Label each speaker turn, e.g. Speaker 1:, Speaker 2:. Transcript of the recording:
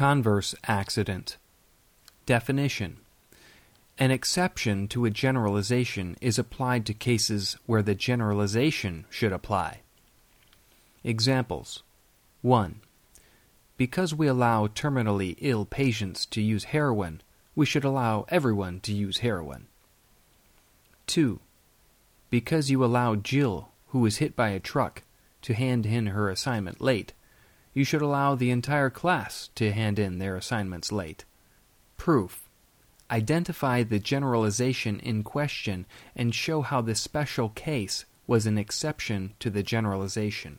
Speaker 1: Converse accident. Definition An exception to a generalization is applied to cases where the generalization should apply. Examples 1. Because we allow terminally ill patients to use heroin, we should allow everyone to use heroin. 2. Because you allow Jill, who was hit by a truck, to hand in her assignment late, you should allow the entire class to hand in their assignments late. Proof. Identify the generalization in question and show how the special case was an exception to the generalization.